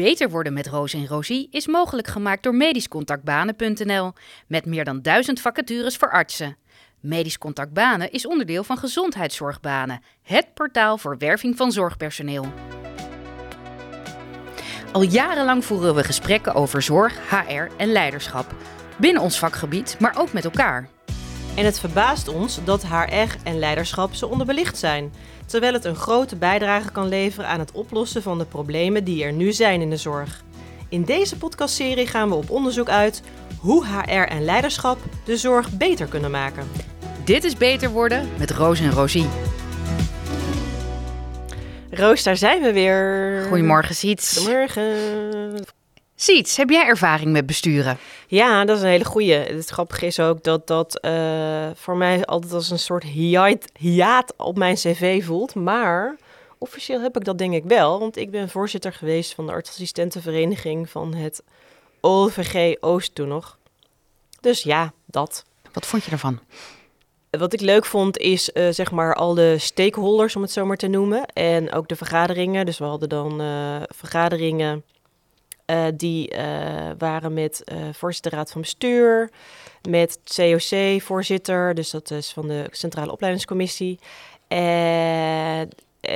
Beter worden met Roos en Rosie is mogelijk gemaakt door medischcontactbanen.nl met meer dan duizend vacatures voor artsen. Medisch Contact Banen is onderdeel van Gezondheidszorgbanen, het portaal voor werving van zorgpersoneel. Al jarenlang voeren we gesprekken over zorg, HR en leiderschap. Binnen ons vakgebied, maar ook met elkaar. En het verbaast ons dat HR en leiderschap zo onderbelicht zijn, terwijl het een grote bijdrage kan leveren aan het oplossen van de problemen die er nu zijn in de zorg. In deze podcastserie gaan we op onderzoek uit hoe HR en leiderschap de zorg beter kunnen maken. Dit is Beter Worden met Roos en Rosie. Roos, daar zijn we weer. Goedemorgen, Siets. Goedemorgen. Siets, heb jij ervaring met besturen? Ja, dat is een hele goeie. Het grappige is ook dat dat uh, voor mij altijd als een soort hiaat, hiaat op mijn cv voelt. Maar officieel heb ik dat denk ik wel, want ik ben voorzitter geweest van de artsassistentenvereniging van het OVG Oost toen nog. Dus ja, dat. Wat vond je ervan? Wat ik leuk vond is uh, zeg maar al de stakeholders, om het zo maar te noemen. En ook de vergaderingen. Dus we hadden dan uh, vergaderingen uh, die waren met voorzitter raad van bestuur, met COC-voorzitter, dus dat is van de Centrale Opleidingscommissie.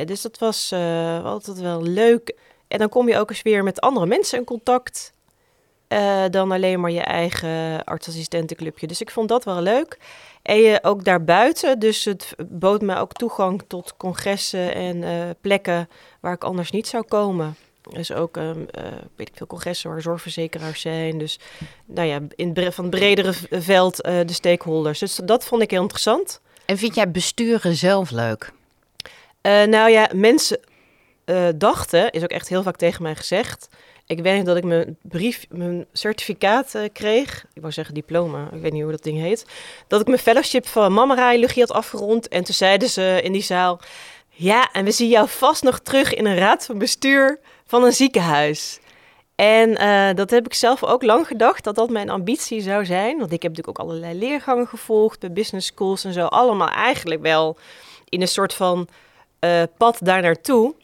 Dus dat was altijd wel leuk. En dan kom je ook eens weer met andere mensen in contact. dan alleen maar je eigen artsassistentenclubje. Dus ik vond dat wel leuk. En je ook daarbuiten, dus het bood me ook toegang tot congressen en uh, plekken waar ik anders niet zou komen. Dus ook, um, uh, weet ik veel, congressen waar zorgverzekeraars zijn. Dus nou ja, in van het bredere veld uh, de stakeholders. Dus dat vond ik heel interessant. En vind jij besturen zelf leuk? nou ja, mensen dachten, is ook echt heel vaak tegen mij gezegd ik weet dat ik mijn brief, mijn certificaat kreeg. Ik wou zeggen diploma, ik weet niet hoe dat ding heet. Dat ik mijn fellowship van mammaradiologie had afgerond. En toen zeiden ze in die zaal... Ja, en we zien jou vast nog terug in een raad van bestuur van een ziekenhuis. En uh, dat heb ik zelf ook lang gedacht, dat dat mijn ambitie zou zijn. Want ik heb natuurlijk ook allerlei leergangen gevolgd bij business schools en zo. Allemaal eigenlijk wel in een soort van uh, pad daar naartoe.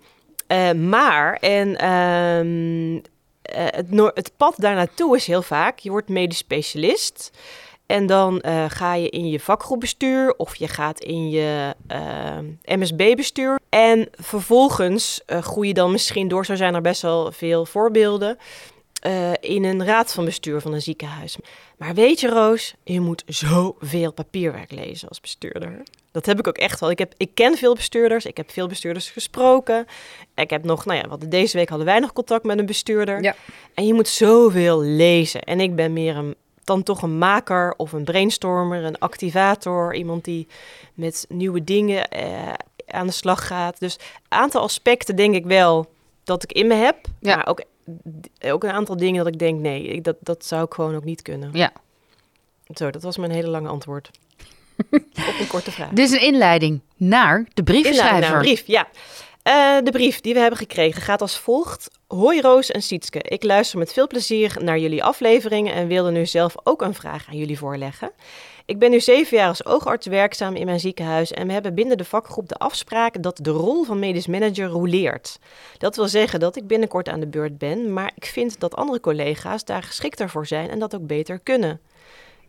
Uh, maar, en ehm, het, het, pad daar naartoe is heel vaak, je wordt medisch specialist. En dan uh, ga je in je vakgroepbestuur of je gaat in je uh, MSB-bestuur. En vervolgens groei je dan misschien door, zo zijn er best wel veel voorbeelden, in een raad van bestuur van een ziekenhuis. Maar weet je Roos, je moet zoveel papierwerk lezen als bestuurder. Dat heb ik ook echt wel. Ik, heb, ik ken veel bestuurders. Ik heb veel bestuurders gesproken. Ik heb nog, nou ja, wat, deze week hadden wij nog contact met een bestuurder. Ja. En je moet zoveel lezen. En ik ben meer een, dan toch een maker of een brainstormer, een activator. Iemand die met nieuwe dingen eh, aan de slag gaat. Dus een aantal aspecten denk ik wel dat ik in me heb. Ja. Maar ook, ook een aantal dingen dat ik denk, nee, dat, dat zou ik gewoon ook niet kunnen. Ja. Zo, dat was mijn hele lange antwoord. Op een korte vraag. Dit is een inleiding naar de briefschrijver. Naar een brief, ja. Uh, de brief die we hebben gekregen gaat als volgt. Hoi Roos en Sietske, ik luister met veel plezier naar jullie afleveringen en wilde nu zelf ook een vraag aan jullie voorleggen. Ik ben nu zeven jaar als oogarts werkzaam in mijn ziekenhuis en we hebben binnen de vakgroep de afspraak dat de rol van medisch manager roleert. Dat wil zeggen dat ik binnenkort aan de beurt ben, maar ik vind dat andere collega's daar geschikter voor zijn en dat ook beter kunnen.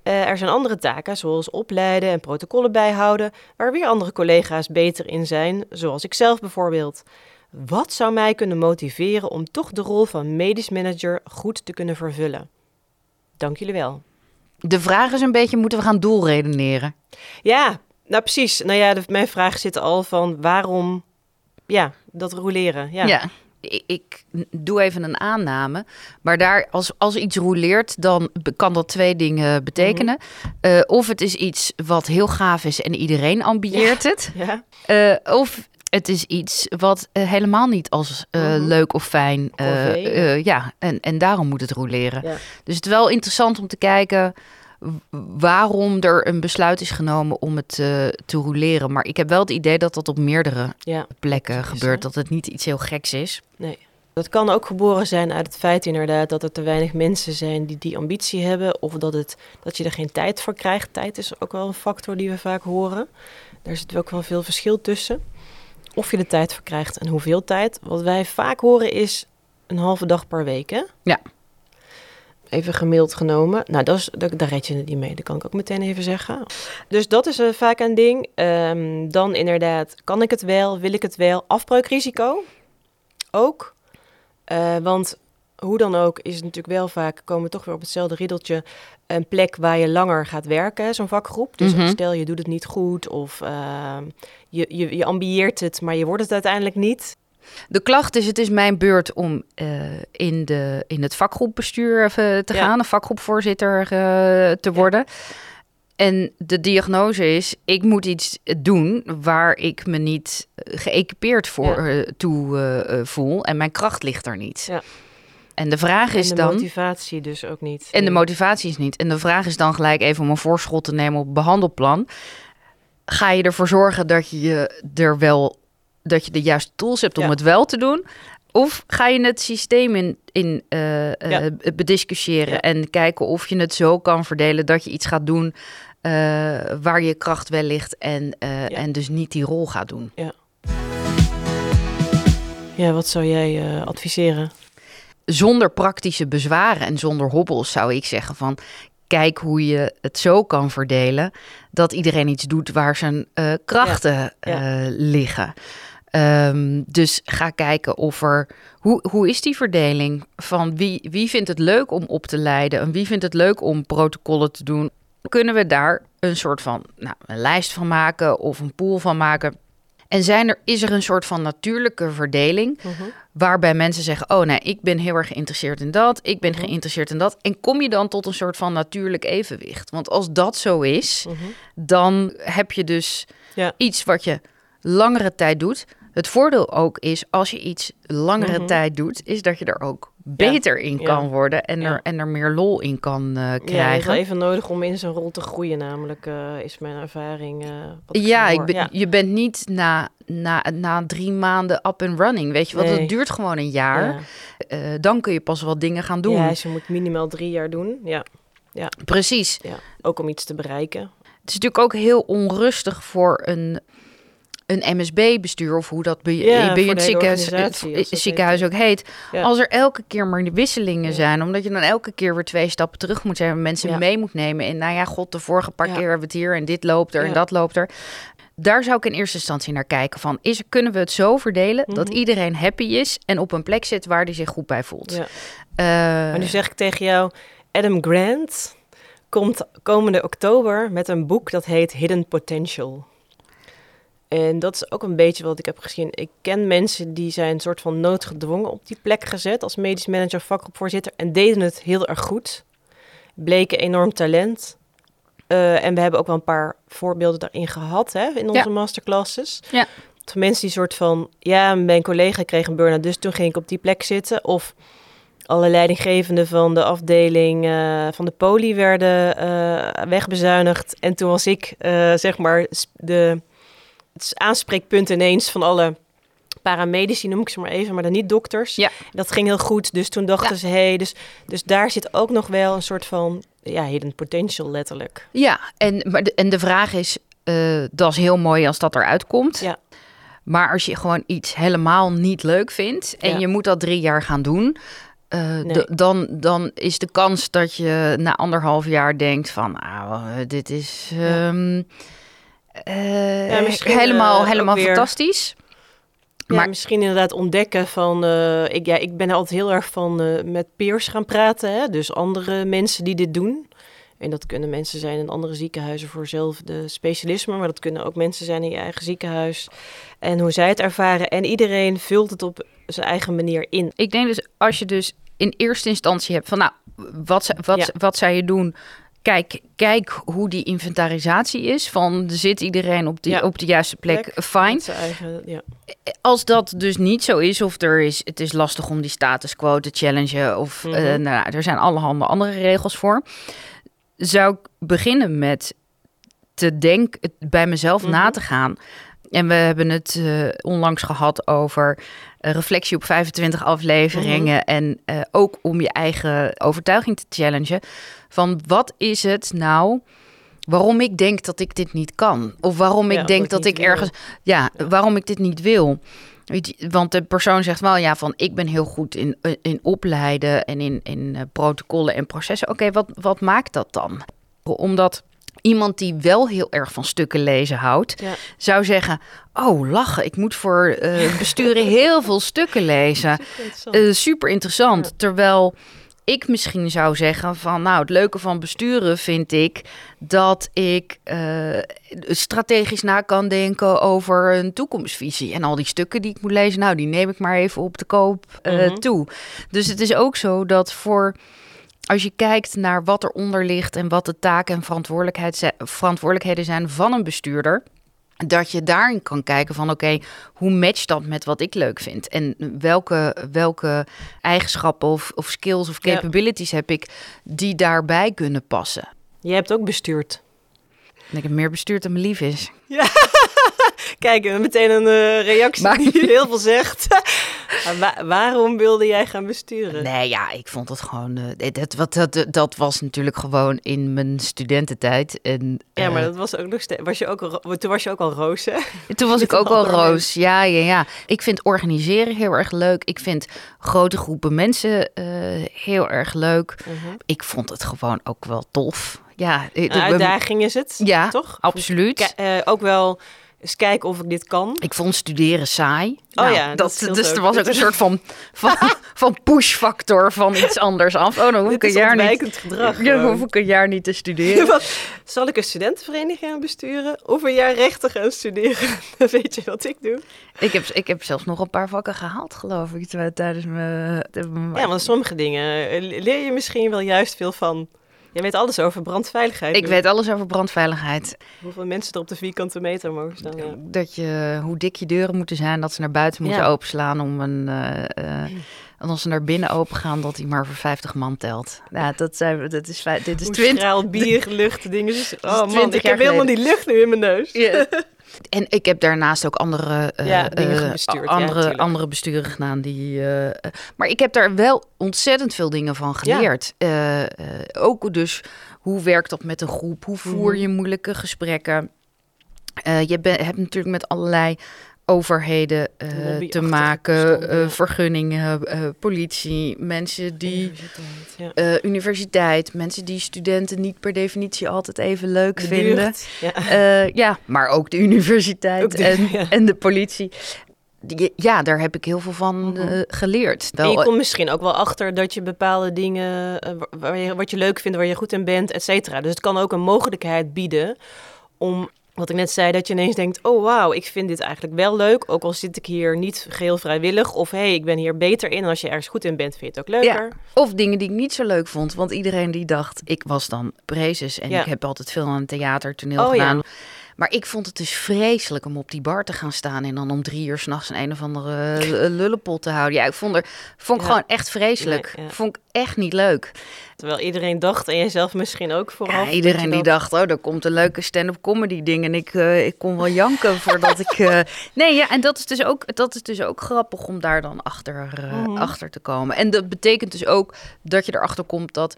Uh, er zijn andere taken, zoals opleiden en protocollen bijhouden, waar weer andere collega's beter in zijn, zoals ik zelf bijvoorbeeld. Wat zou mij kunnen motiveren om toch de rol van medisch manager goed te kunnen vervullen? Dank jullie wel. De vraag is een beetje, moeten we gaan doorredeneren? Ja, nou precies. Nou ja, de, mijn vraag zit al van waarom, ja, dat roleren. Ja. ja ik, doe even een aanname. Maar daar, als, als iets roleert, dan kan dat twee dingen betekenen. Mm of het is iets wat heel gaaf is en iedereen ambieert het. Ja. Uh, of het is iets wat uh, helemaal niet als uh, leuk of fijn. ja, en, en daarom moet het roleren. Ja. Dus het is wel interessant om te kijken waarom er een besluit is genomen om het uh, te roleren. Maar ik heb wel het idee dat dat op meerdere ja, plekken gebeurt. Dat het niet iets heel geks is. Nee. Dat kan ook geboren zijn uit het feit inderdaad dat er te weinig mensen zijn die die ambitie hebben. Of dat, het, dat je er geen tijd voor krijgt. Tijd is ook wel een factor die we vaak horen. Daar zit ook wel veel verschil tussen. Of je de tijd voor krijgt en hoeveel tijd. Wat wij vaak horen is een halve dag per week, hè? Ja. Even gemiddeld genomen. Nou, dat is, daar, daar red je het niet mee. Dat kan ik ook meteen even zeggen. Dus dat is uh, vaak een ding. Ehm, dan inderdaad, kan ik het wel? Wil ik het wel? Afbreukrisico ook. Uh, want hoe dan ook is het natuurlijk wel vaak, komen we toch weer op hetzelfde riddeltje, een plek waar je langer gaat werken, zo'n vakgroep. Dus Mhm. stel je doet het niet goed of ehm, je, je, je ambieert het, maar je wordt het uiteindelijk niet. De klacht is, het is mijn beurt om eh, in, de, in het vakgroepbestuur even te Ja. gaan, een vakgroepvoorzitter eh, te worden. En de diagnose is, ik moet iets doen waar ik me niet eh, geëquipeerd voor toe voel. En mijn kracht ligt er niet. Ja. En de vraag is en de dan... motivatie dus ook niet. En de motivatie is niet. En de vraag is dan gelijk even om een voorschot te nemen op behandelplan. Ga je ervoor zorgen dat je er wel dat je de juiste tools hebt om Ja. het wel te doen? Of ga je het systeem in, in eh, eh, Ja. bediscussiëren Ja. en kijken of je het zo kan verdelen dat je iets gaat doen eh, waar je kracht wel ligt en, en dus niet die rol gaat doen? Ja, wat zou jij adviseren? zonder praktische bezwaren en zonder hobbels zou ik zeggen van kijk hoe je het zo kan verdelen dat iedereen iets doet waar zijn krachten Ja. liggen. Ehm, dus ga kijken of er hoe, hoe is die verdeling van wie, wie vindt het leuk om op te leiden en wie vindt het leuk om protocollen te doen. Kunnen we daar een soort van nou, een lijst van maken of een pool van maken? En zijn er, is er een soort van natuurlijke verdeling waarbij mensen zeggen: Oh, nee, ik ben heel erg geïnteresseerd in dat, ik ben Mhm. geïnteresseerd in dat. En kom je dan tot een soort van natuurlijk evenwicht? Want als dat zo is, Mhm. dan heb je dus Ja. iets wat je langere tijd doet. Het voordeel ook is, als je iets langere Mhm. tijd doet, is dat je er ook beter in Ja. kan worden en, Ja. er, en er meer lol in kan eh, Ja, je hebt krijgen. wel even nodig om in zijn rol te groeien, namelijk is mijn ervaring. eh, wat Ja, ik ben, ja. je bent niet na, na, na drie maanden up and running. Weet je wat? Nee. Het duurt gewoon een jaar. Ja. Eh, dan kun je pas wel dingen gaan doen. Ja, dus je moet minimaal drie jaar doen. Ja, Precies. ja. ook om iets te bereiken. Het is natuurlijk ook heel onrustig voor een, een MSB-bestuur of hoe dat bij, Ja, bij de hele ziekenhuis, ook heet. Ja. Als er elke keer maar de wisselingen Ja. zijn, omdat je dan elke keer weer twee stappen terug moet zijn en mensen mee moet nemen. En nou ja, god, de vorige paar keer hebben we het hier en dit loopt er en dat loopt er. Daar zou ik in eerste instantie naar kijken van, is, kunnen we het zo verdelen dat Mhm. iedereen happy is en op een plek zit waar hij zich goed bij voelt. Ja. Eh, Maar nu zeg ik tegen jou, Adam Grant komt komende oktober met een boek dat heet Hidden Potential. En dat is ook een beetje wat ik heb gezien. Ik ken mensen die zijn een soort van noodgedwongen op die plek gezet als medisch manager, vakgroepvoorzitter en deden het heel erg goed. Bleken enorm talent. Eh, en we hebben ook wel een paar voorbeelden daarin gehad hè, in onze Ja. masterclasses. Ja. Van mensen die soort van, ja, mijn collega kreeg een burn-out, dus toen ging ik op die plek zitten. Of alle leidinggevenden van de afdeling eh, van de poli werden eh, wegbezuinigd. En toen was ik, zeg maar, de, het aanspreekpunt ineens van alle paramedici, noem ik ze maar even, maar dan niet dokters. Ja. Dat ging heel goed, dus toen dachten Ja. ze, hé, hey, dus, dus daar zit ook nog wel een soort van, ja, hidden potential letterlijk. Ja, en, maar de, en de vraag is, eh, dat is heel mooi als dat eruit komt. Ja. Maar als je gewoon iets helemaal niet leuk vindt en Ja. je moet dat drie jaar gaan doen, eh, Nee. dan, dan is de kans dat je na anderhalf jaar denkt van, ah, dit is ehm, eh, Ja, misschien, helemaal, eh, helemaal fantastisch. Ja, Maar- misschien inderdaad ontdekken van... eh, ik, ja, ik ben altijd heel erg van eh, met peers gaan praten. Hè? Dus andere mensen die dit doen. En dat kunnen mensen zijn in andere ziekenhuizen voor zelfde specialisme. Maar dat kunnen ook mensen zijn in je eigen ziekenhuis. En hoe zij het ervaren. En iedereen vult het op zijn eigen manier in. Ik denk dus als je dus in eerste instantie hebt van, nou, wat, wat, Ja. wat zou je doen? Kijk, kijk hoe die inventarisatie is. Van zit iedereen op, die, Ja. op de juiste plek? Fine. Eigen, ja. Als dat dus niet zo is, of er is, het is lastig om die status quo te challengen, of Mhm. eh, nou, ja, er zijn allerhande andere regels voor, zou ik beginnen met te denken, bij mezelf Mhm. na te gaan. En we hebben het eh, onlangs gehad over eh, reflectie op 25 afleveringen. Mhm. En eh, ook om je eigen overtuiging te challengen. Van wat is het nou waarom ik denk dat ik dit niet kan? Of waarom Ja, ik denk dat ik ergens. Ja, Ja. waarom ik dit niet wil. Want de persoon zegt wel ja van ik ben heel goed in, in opleiden en in, in protocollen en processen. Oké, wat, wat maakt dat dan? Omdat iemand die wel heel erg van stukken lezen houdt, Ja. zou zeggen: Oh, lachen, ik moet voor eh, besturen heel veel stukken lezen. Interessant. Eh, super interessant. Ja. Terwijl ik misschien zou zeggen van nou, het leuke van besturen vind ik dat ik eh, strategisch na kan denken over een toekomstvisie. En al die stukken die ik moet lezen, nou, die neem ik maar even op de koop eh, Mhm. toe. Dus het is ook zo dat voor als je kijkt naar wat eronder ligt en wat de taken en verantwoordelijkheden zijn van een bestuurder. Dat je daarin kan kijken van oké, hoe matcht dat met wat ik leuk vind? En welke, welke eigenschappen of, of skills of Ja. capabilities heb ik die daarbij kunnen passen? Je hebt ook bestuurd. En ik heb meer bestuurd dan me lief is. Kijk, en meteen een eh, reactie Maar- die heel veel zegt. Wa- waarom wilde jij gaan besturen? Nee, ja, ik vond het gewoon. eh, dat, wat, dat, dat was natuurlijk gewoon in mijn studententijd. En, Ja, maar eh, dat was ook nog steeds. Was je ook, al toen was je ook al roos, hè? Toen was ik ook al roos. Ja, ja, ja. Ik vind organiseren heel erg leuk. Ik vind grote groepen mensen eh, heel erg leuk. Ik vond het gewoon ook wel tof. Ja, ik- Een uitdaging is het, Ja, toch? absoluut. Eh, ook wel eens kijken of ik dit kan. Ik vond studeren saai. Oh Nou, ja, dat dat, dus ook. er was ook een soort van, van, van push-factor van iets anders af. Oh, dan hoef ik een jaar niet. gedrag. Ja, hoef ik een jaar niet te studeren. Wat, zal ik een studentenvereniging gaan besturen of een jaar rechten gaan studeren? Dan weet je wat ik doe. ik, heb, ik heb zelfs nog een paar vakken gehaald, geloof ik, tijdens mijn... Ja, want sommige dingen eh, leer je misschien wel juist veel van. Je weet alles over brandveiligheid. Ik nu. weet alles over brandveiligheid. hoeveel mensen er op de vierkante meter mogen staan. Ja. Dat je, hoe dik je deuren moeten zijn, dat ze naar buiten moeten openslaan om een. eh, eh, en als ze naar binnen open gaan, dat hij maar voor 50 man telt. Ja, dat, zijn, dat is, dit is Hoe 20. schraal bier, lucht, dingen. Oh man, 20 ik heb helemaal die lucht nu in mijn neus. Ja. En ik heb daarnaast ook andere, eh, Ja, bestuurd, ja, andere, andere besturen gedaan. Die, eh, maar ik heb daar wel ontzettend veel dingen van geleerd. Ook dus hoe werkt dat met een groep? Hoe voer Mhm. je moeilijke gesprekken? Je ben- hebt natuurlijk met allerlei overheden eh, te maken, eh, vergunningen, eh, politie, mensen die Universiteit, ja. universiteit, mensen die studenten niet per definitie altijd even leuk De vinden. Ja. Ja, maar ook de universiteit Ook de- en, ja. en de politie. Ja, daar heb ik heel veel van Mhm. geleerd. En je Wel, komt misschien ook wel achter dat je bepaalde dingen, wa- waar je, wat je leuk vindt, waar je goed in bent, et cetera. Dus het kan ook een mogelijkheid bieden om, wat ik net zei, dat je ineens denkt, oh wauw, ik vind dit eigenlijk wel leuk. Ook al zit ik hier niet geheel vrijwillig. Of hé, hey, ik ben hier beter in. En als je ergens goed in bent, vind je het ook leuker. Of dingen die ik niet zo leuk vond. Want iedereen die dacht, ik was dan prezes. En Ja. ik heb altijd veel aan theater, toneel Oh, ja. Maar ik vond het dus vreselijk om op die bar te gaan staan... en dan om drie uur s'nachts een een of andere eh, lullenpot te houden. Ja, ik vond, er, vond ik Ja. gewoon echt vreselijk. Nee, ja. Vond ik echt niet leuk. Terwijl iedereen dacht, en jijzelf misschien ook vooraf. Ja, iedereen die dacht, oh, er komt een leuke stand-up comedy ding. En ik, eh, ik kon wel janken voordat ik... eh, Nee, ja, en dat is, dus ook, dat is dus ook grappig om daar dan achter, Mhm. achter te komen. En dat betekent dus ook dat je erachter komt dat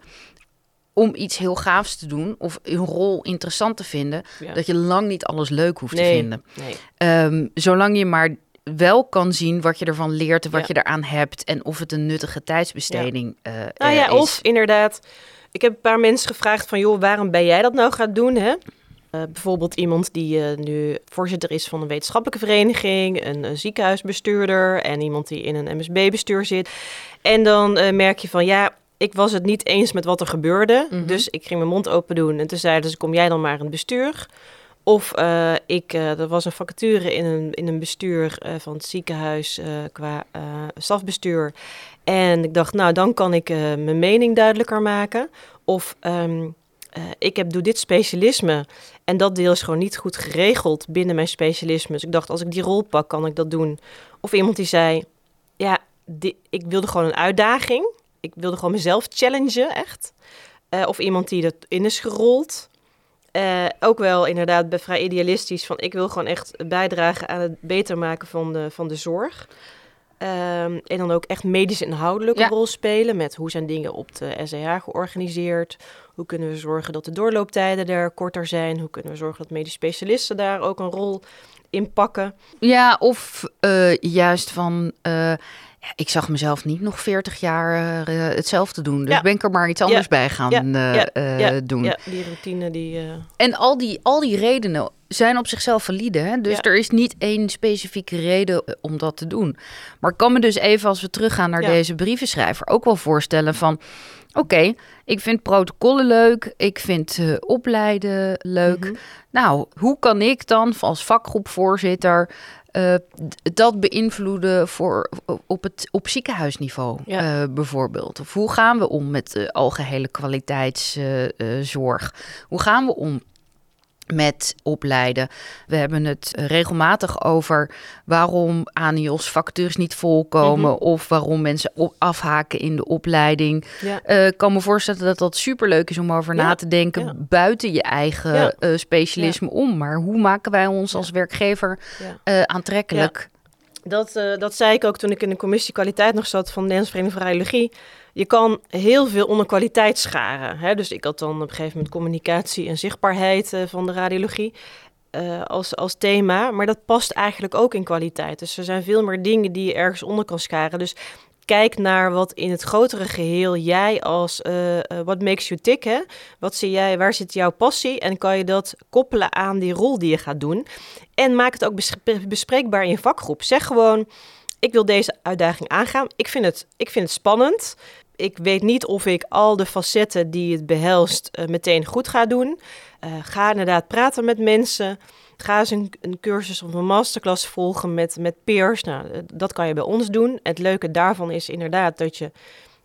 om iets heel gaafs te doen... of een rol interessant te vinden... Ja. dat je lang niet alles leuk hoeft te vinden. Nee. Ehm, zolang je maar wel kan zien wat je ervan leert... en wat Ja. je eraan hebt... en of het een nuttige tijdsbesteding eh Nou eh, ja, is. of inderdaad. Ik heb een paar mensen gevraagd van, joh, waarom ben jij dat nou gaan doen, hè? Eh, bijvoorbeeld iemand die eh, nu voorzitter is van een wetenschappelijke vereniging, een, een ziekenhuisbestuurder en iemand die in een MSB-bestuur zit. En dan eh, merk je van, ja, ik was het niet eens met wat er gebeurde, Mhm. dus ik ging mijn mond open doen. En toen zeiden ze, kom jij dan maar in het bestuur? Of eh, ik, eh, er was een vacature in een, in een bestuur eh, van het ziekenhuis qua stafbestuur. En ik dacht, nou, dan kan ik mijn mening duidelijker maken. Of ehm, eh, ik heb, doe dit specialisme en dat deel is gewoon niet goed geregeld binnen mijn specialisme. Dus ik dacht, als ik die rol pak, kan ik dat doen. Of iemand die zei, ja, ik wilde gewoon een uitdaging. Ik wilde gewoon mezelf challengen, echt. Eh, of iemand die dat in is gerold. Eh, ook wel inderdaad bij vrij idealistisch van ik wil gewoon echt bijdragen aan het beter maken van de, van de zorg. Ehm, en dan ook echt medisch inhoudelijke Ja. rol spelen met hoe zijn dingen op de SEH georganiseerd. Hoe kunnen we zorgen dat de doorlooptijden er korter zijn? Hoe kunnen we zorgen dat medisch specialisten daar ook een rol inpakken. Ja, of uh, juist van. Ja, ik zag mezelf niet nog 40 jaar uh, hetzelfde doen. Dus Ja. ben ik er maar iets anders Ja. bij gaan eh, eh, doen. Ja, die routine die. eh, En al die, al die redenen zijn op zichzelf valide. Hè? Dus er is niet één specifieke reden eh, om dat te doen. Maar ik kan me dus even, als we teruggaan naar deze brievenschrijver, ook wel voorstellen van... Oké, ik vind protocollen leuk, ik vind eh, opleiden leuk. mhm. Nou, hoe kan ik dan als vakgroepvoorzitter eh, dat beïnvloeden voor, op, het, op ziekenhuisniveau Ja. eh, bijvoorbeeld? Of hoe gaan we om met de algehele kwaliteitszorg? hoe gaan we om met opleiden? We hebben het regelmatig over waarom ANIOS vacatures niet volkomen... Mhm. of waarom mensen afhaken in de opleiding. ja. Eh, Ik kan me voorstellen dat dat superleuk is om over Ja, na te denken ja. buiten je eigen eh, specialisme om. Maar hoe maken wij ons als werkgever eh, aantrekkelijk? Dat, eh, dat zei ik ook toen ik in de commissie kwaliteit nog zat van de Nederlandse Radiologie. Je kan heel veel onder kwaliteit scharen. Hè? Dus ik had dan op een gegeven moment communicatie en zichtbaarheid eh, van de radiologie eh, als, als thema. Maar dat past eigenlijk ook in kwaliteit. Dus er zijn veel meer dingen die je ergens onder kan scharen. Dus kijk naar wat in het grotere geheel jij als eh, eh, what makes you tick, hè? Wat zie jij, waar zit jouw passie? En kan je dat koppelen aan die rol die je gaat doen? En maak het ook bes- bespreekbaar in je vakgroep. Zeg gewoon, ik wil deze uitdaging aangaan. Ik vind het, ik vind het spannend. Ik weet niet of ik al de facetten die het behelst eh, meteen goed ga doen. Ga inderdaad praten met mensen. Ga eens een, cursus of een masterclass volgen met, met peers. Nou, dat kan je bij ons doen. Het leuke daarvan is inderdaad dat je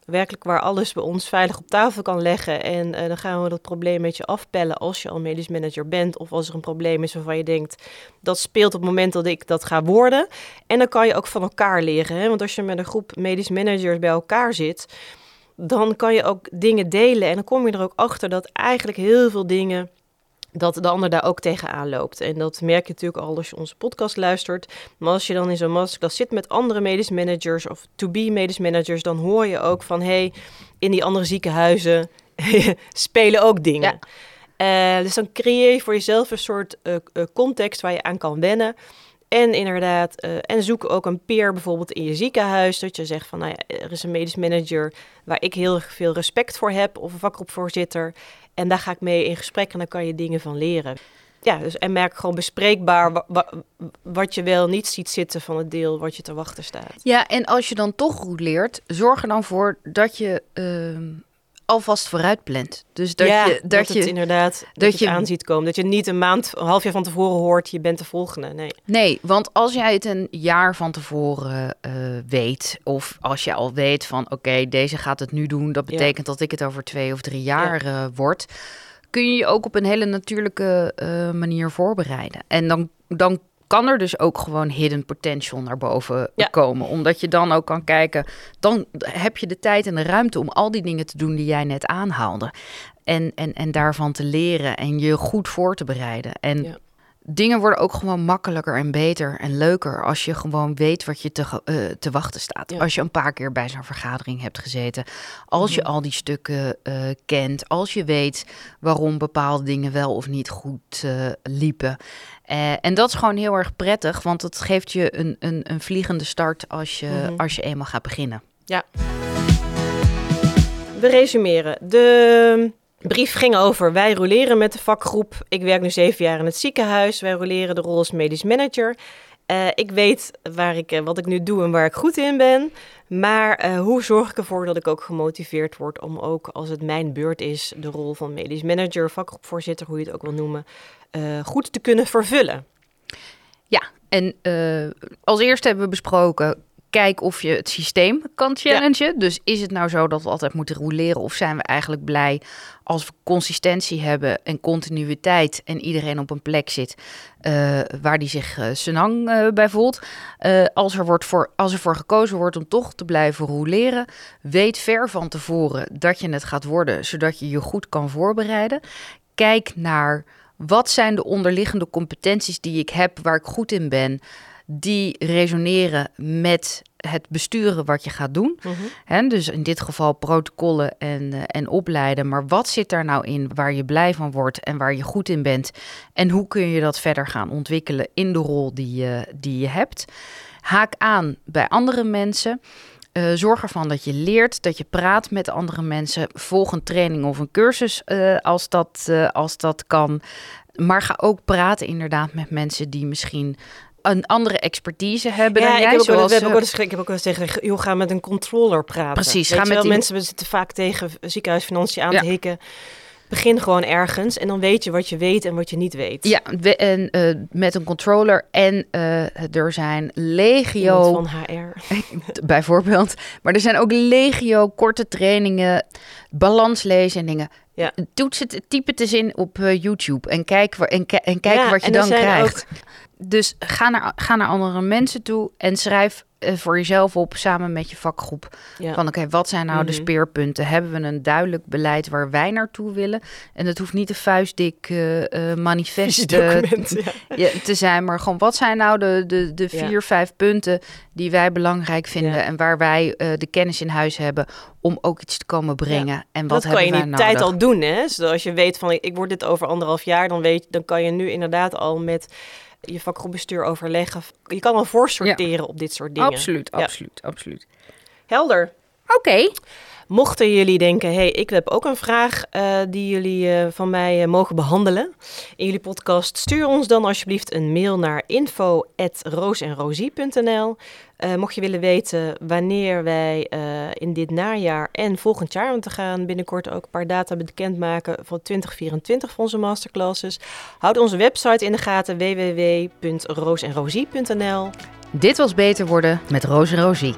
werkelijk waar alles bij ons veilig op tafel kan leggen. En eh, dan gaan we dat probleem met je afpellen als je al medisch manager bent. Of als er een probleem is waarvan je denkt, dat speelt op het moment dat ik dat ga worden. En dan kan je ook van elkaar leren. Hè? Want als je met een groep medisch managers bij elkaar zit, dan kan je ook dingen delen. En dan kom je er ook achter dat eigenlijk heel veel dingen dat de ander daar ook tegenaan loopt. En dat merk je natuurlijk al als je onze podcast luistert. Maar als je dan in zo'n masterclass zit met andere medisch managers of to-be medisch managers, dan hoor je ook van hé, hey, in die andere ziekenhuizen spelen ook dingen. Eh, dus dan creëer je voor jezelf een soort eh, eh, context waar je aan kan wennen. En inderdaad, eh, en zoek ook een peer bijvoorbeeld in je ziekenhuis. Dat je zegt van, nou ja, er is een medisch manager waar ik heel veel respect voor heb. Of een vakgroepvoorzitter. En daar ga ik mee in gesprek en dan kan je dingen van leren. Ja, dus en merk gewoon bespreekbaar wa- wa- wat je wel niet ziet zitten van het deel wat je te wachten staat. Ja, en als je dan toch goed leert, zorg er dan voor dat je ehm, alvast vooruit plant. Dus dat ja, je, dat het je inderdaad dat, dat je het aan ziet komen. Dat je niet een maand, een half jaar van tevoren hoort, je bent de volgende. Nee. Nee, want als jij het een jaar van tevoren eh, weet, of als je al weet van oké, deze gaat het nu doen, dat Ja. betekent dat ik het over twee of drie jaar eh, word, kun je je ook op een hele natuurlijke eh, manier voorbereiden. En dan, dan kan er dus ook gewoon hidden potential naar boven Ja. komen, omdat je dan ook kan kijken, dan heb je de tijd en de ruimte om al die dingen te doen die jij net aanhaalde. En, en, en daarvan te leren en je goed voor te bereiden. En Ja. Dingen worden ook gewoon makkelijker en beter en leuker als je gewoon weet wat je te, eh, te wachten staat. Ja. Als je een paar keer bij zo'n vergadering hebt gezeten. Als je Mhm. al die stukken eh, kent. Als je weet waarom bepaalde dingen wel of niet goed eh, liepen. En dat is gewoon heel erg prettig, want het geeft je een, een, een vliegende start als je, Mhm. als je eenmaal gaat beginnen. We resumeren. De brief ging over wij roleren met de vakgroep. Ik werk nu zeven jaar in het ziekenhuis. Wij roleren de rol als medisch manager. Eh, ik weet waar ik, eh, wat ik nu doe en waar ik goed in ben. Maar eh, hoe zorg ik ervoor dat ik ook gemotiveerd word om ook als het mijn beurt is, de rol van medisch manager, vakgroepvoorzitter, hoe je het ook wil noemen, goed te kunnen vervullen? Ja, en als eerste hebben we besproken. Kijk of je het systeem kan challengen. Dus is het nou zo dat we altijd moeten roleren? Of zijn we eigenlijk blij als we consistentie hebben en continuïteit en iedereen op een plek zit eh, waar die zich eh senang eh, bij voelt? Als, er wordt voor, als er voor gekozen wordt om toch te blijven roleren, weet ver van tevoren dat je het gaat worden, zodat je je goed kan voorbereiden. Kijk naar wat zijn de onderliggende competenties die ik heb, waar ik goed in ben, die resoneren met het besturen wat je gaat doen. Hè, dus in dit geval protocollen en, eh, en opleiden. Maar wat zit daar nou in waar je blij van wordt en waar je goed in bent? En hoe kun je dat verder gaan ontwikkelen in de rol die je, die je hebt? Haak aan bij andere mensen. Eh, zorg ervan dat je leert, dat je praat met andere mensen. Volg een training of een cursus eh, als, dat, als dat kan. Maar ga ook praten inderdaad met mensen die misschien een andere expertise hebben Ja, dan ik jij. heb, ook wel, zoals, we hebben ook eh, wel eens, ik heb ook wel eens tegen, joh, ga met een controller praten. Precies, Weet ga je met wel, die- mensen zitten vaak tegen ziekenhuisfinanciën aan Ja. te hikken. Begin gewoon ergens en dan weet je wat je weet en wat je niet weet. Ja, we- en eh, met een controller. En eh, er zijn legio, Iemand van HR. bijvoorbeeld. Maar er zijn ook legio korte trainingen, balans lezen en dingen. Ja. Toets het, typ het eens in op eh, YouTube en kijk, waar, en, ki- en kijk Ja, wat je dan krijgt. Dus ga naar, ga naar andere mensen toe en schrijf voor jezelf op samen met je vakgroep. Ja. Van oké, wat zijn nou de Mhm. speerpunten? Hebben we een duidelijk beleid waar wij naartoe willen? En het hoeft niet een vuistdik eh, eh, manifest eh, ja. ja, te zijn, maar gewoon wat zijn nou de, de, de Ja. vier, vijf punten die wij belangrijk vinden Ja. en waar wij eh, de kennis in huis hebben om ook iets te komen brengen. En wat dat kan je in die tijd al doen, hè? Zodat als je weet van, ik, ik word dit over anderhalf jaar, dan, weet, dan kan je nu inderdaad al met je vakgroepbestuur overleggen. Je kan al voorsorteren op dit soort dingen. Absoluut, Ja. absoluut, absoluut. Helder. Oké, Mochten jullie denken, hey, ik heb ook een vraag eh, die jullie eh, van mij eh, mogen behandelen in jullie podcast, stuur ons dan alsjeblieft een mail naar info@roosenrosie.nl. Mocht je willen weten wanneer wij in dit najaar en volgend jaar, want we gaan binnenkort ook een paar data bekendmaken van 2024 van onze masterclasses, houd onze website in de gaten www.roosenrosie.nl. dit was Beter Worden met Roos en Rosie.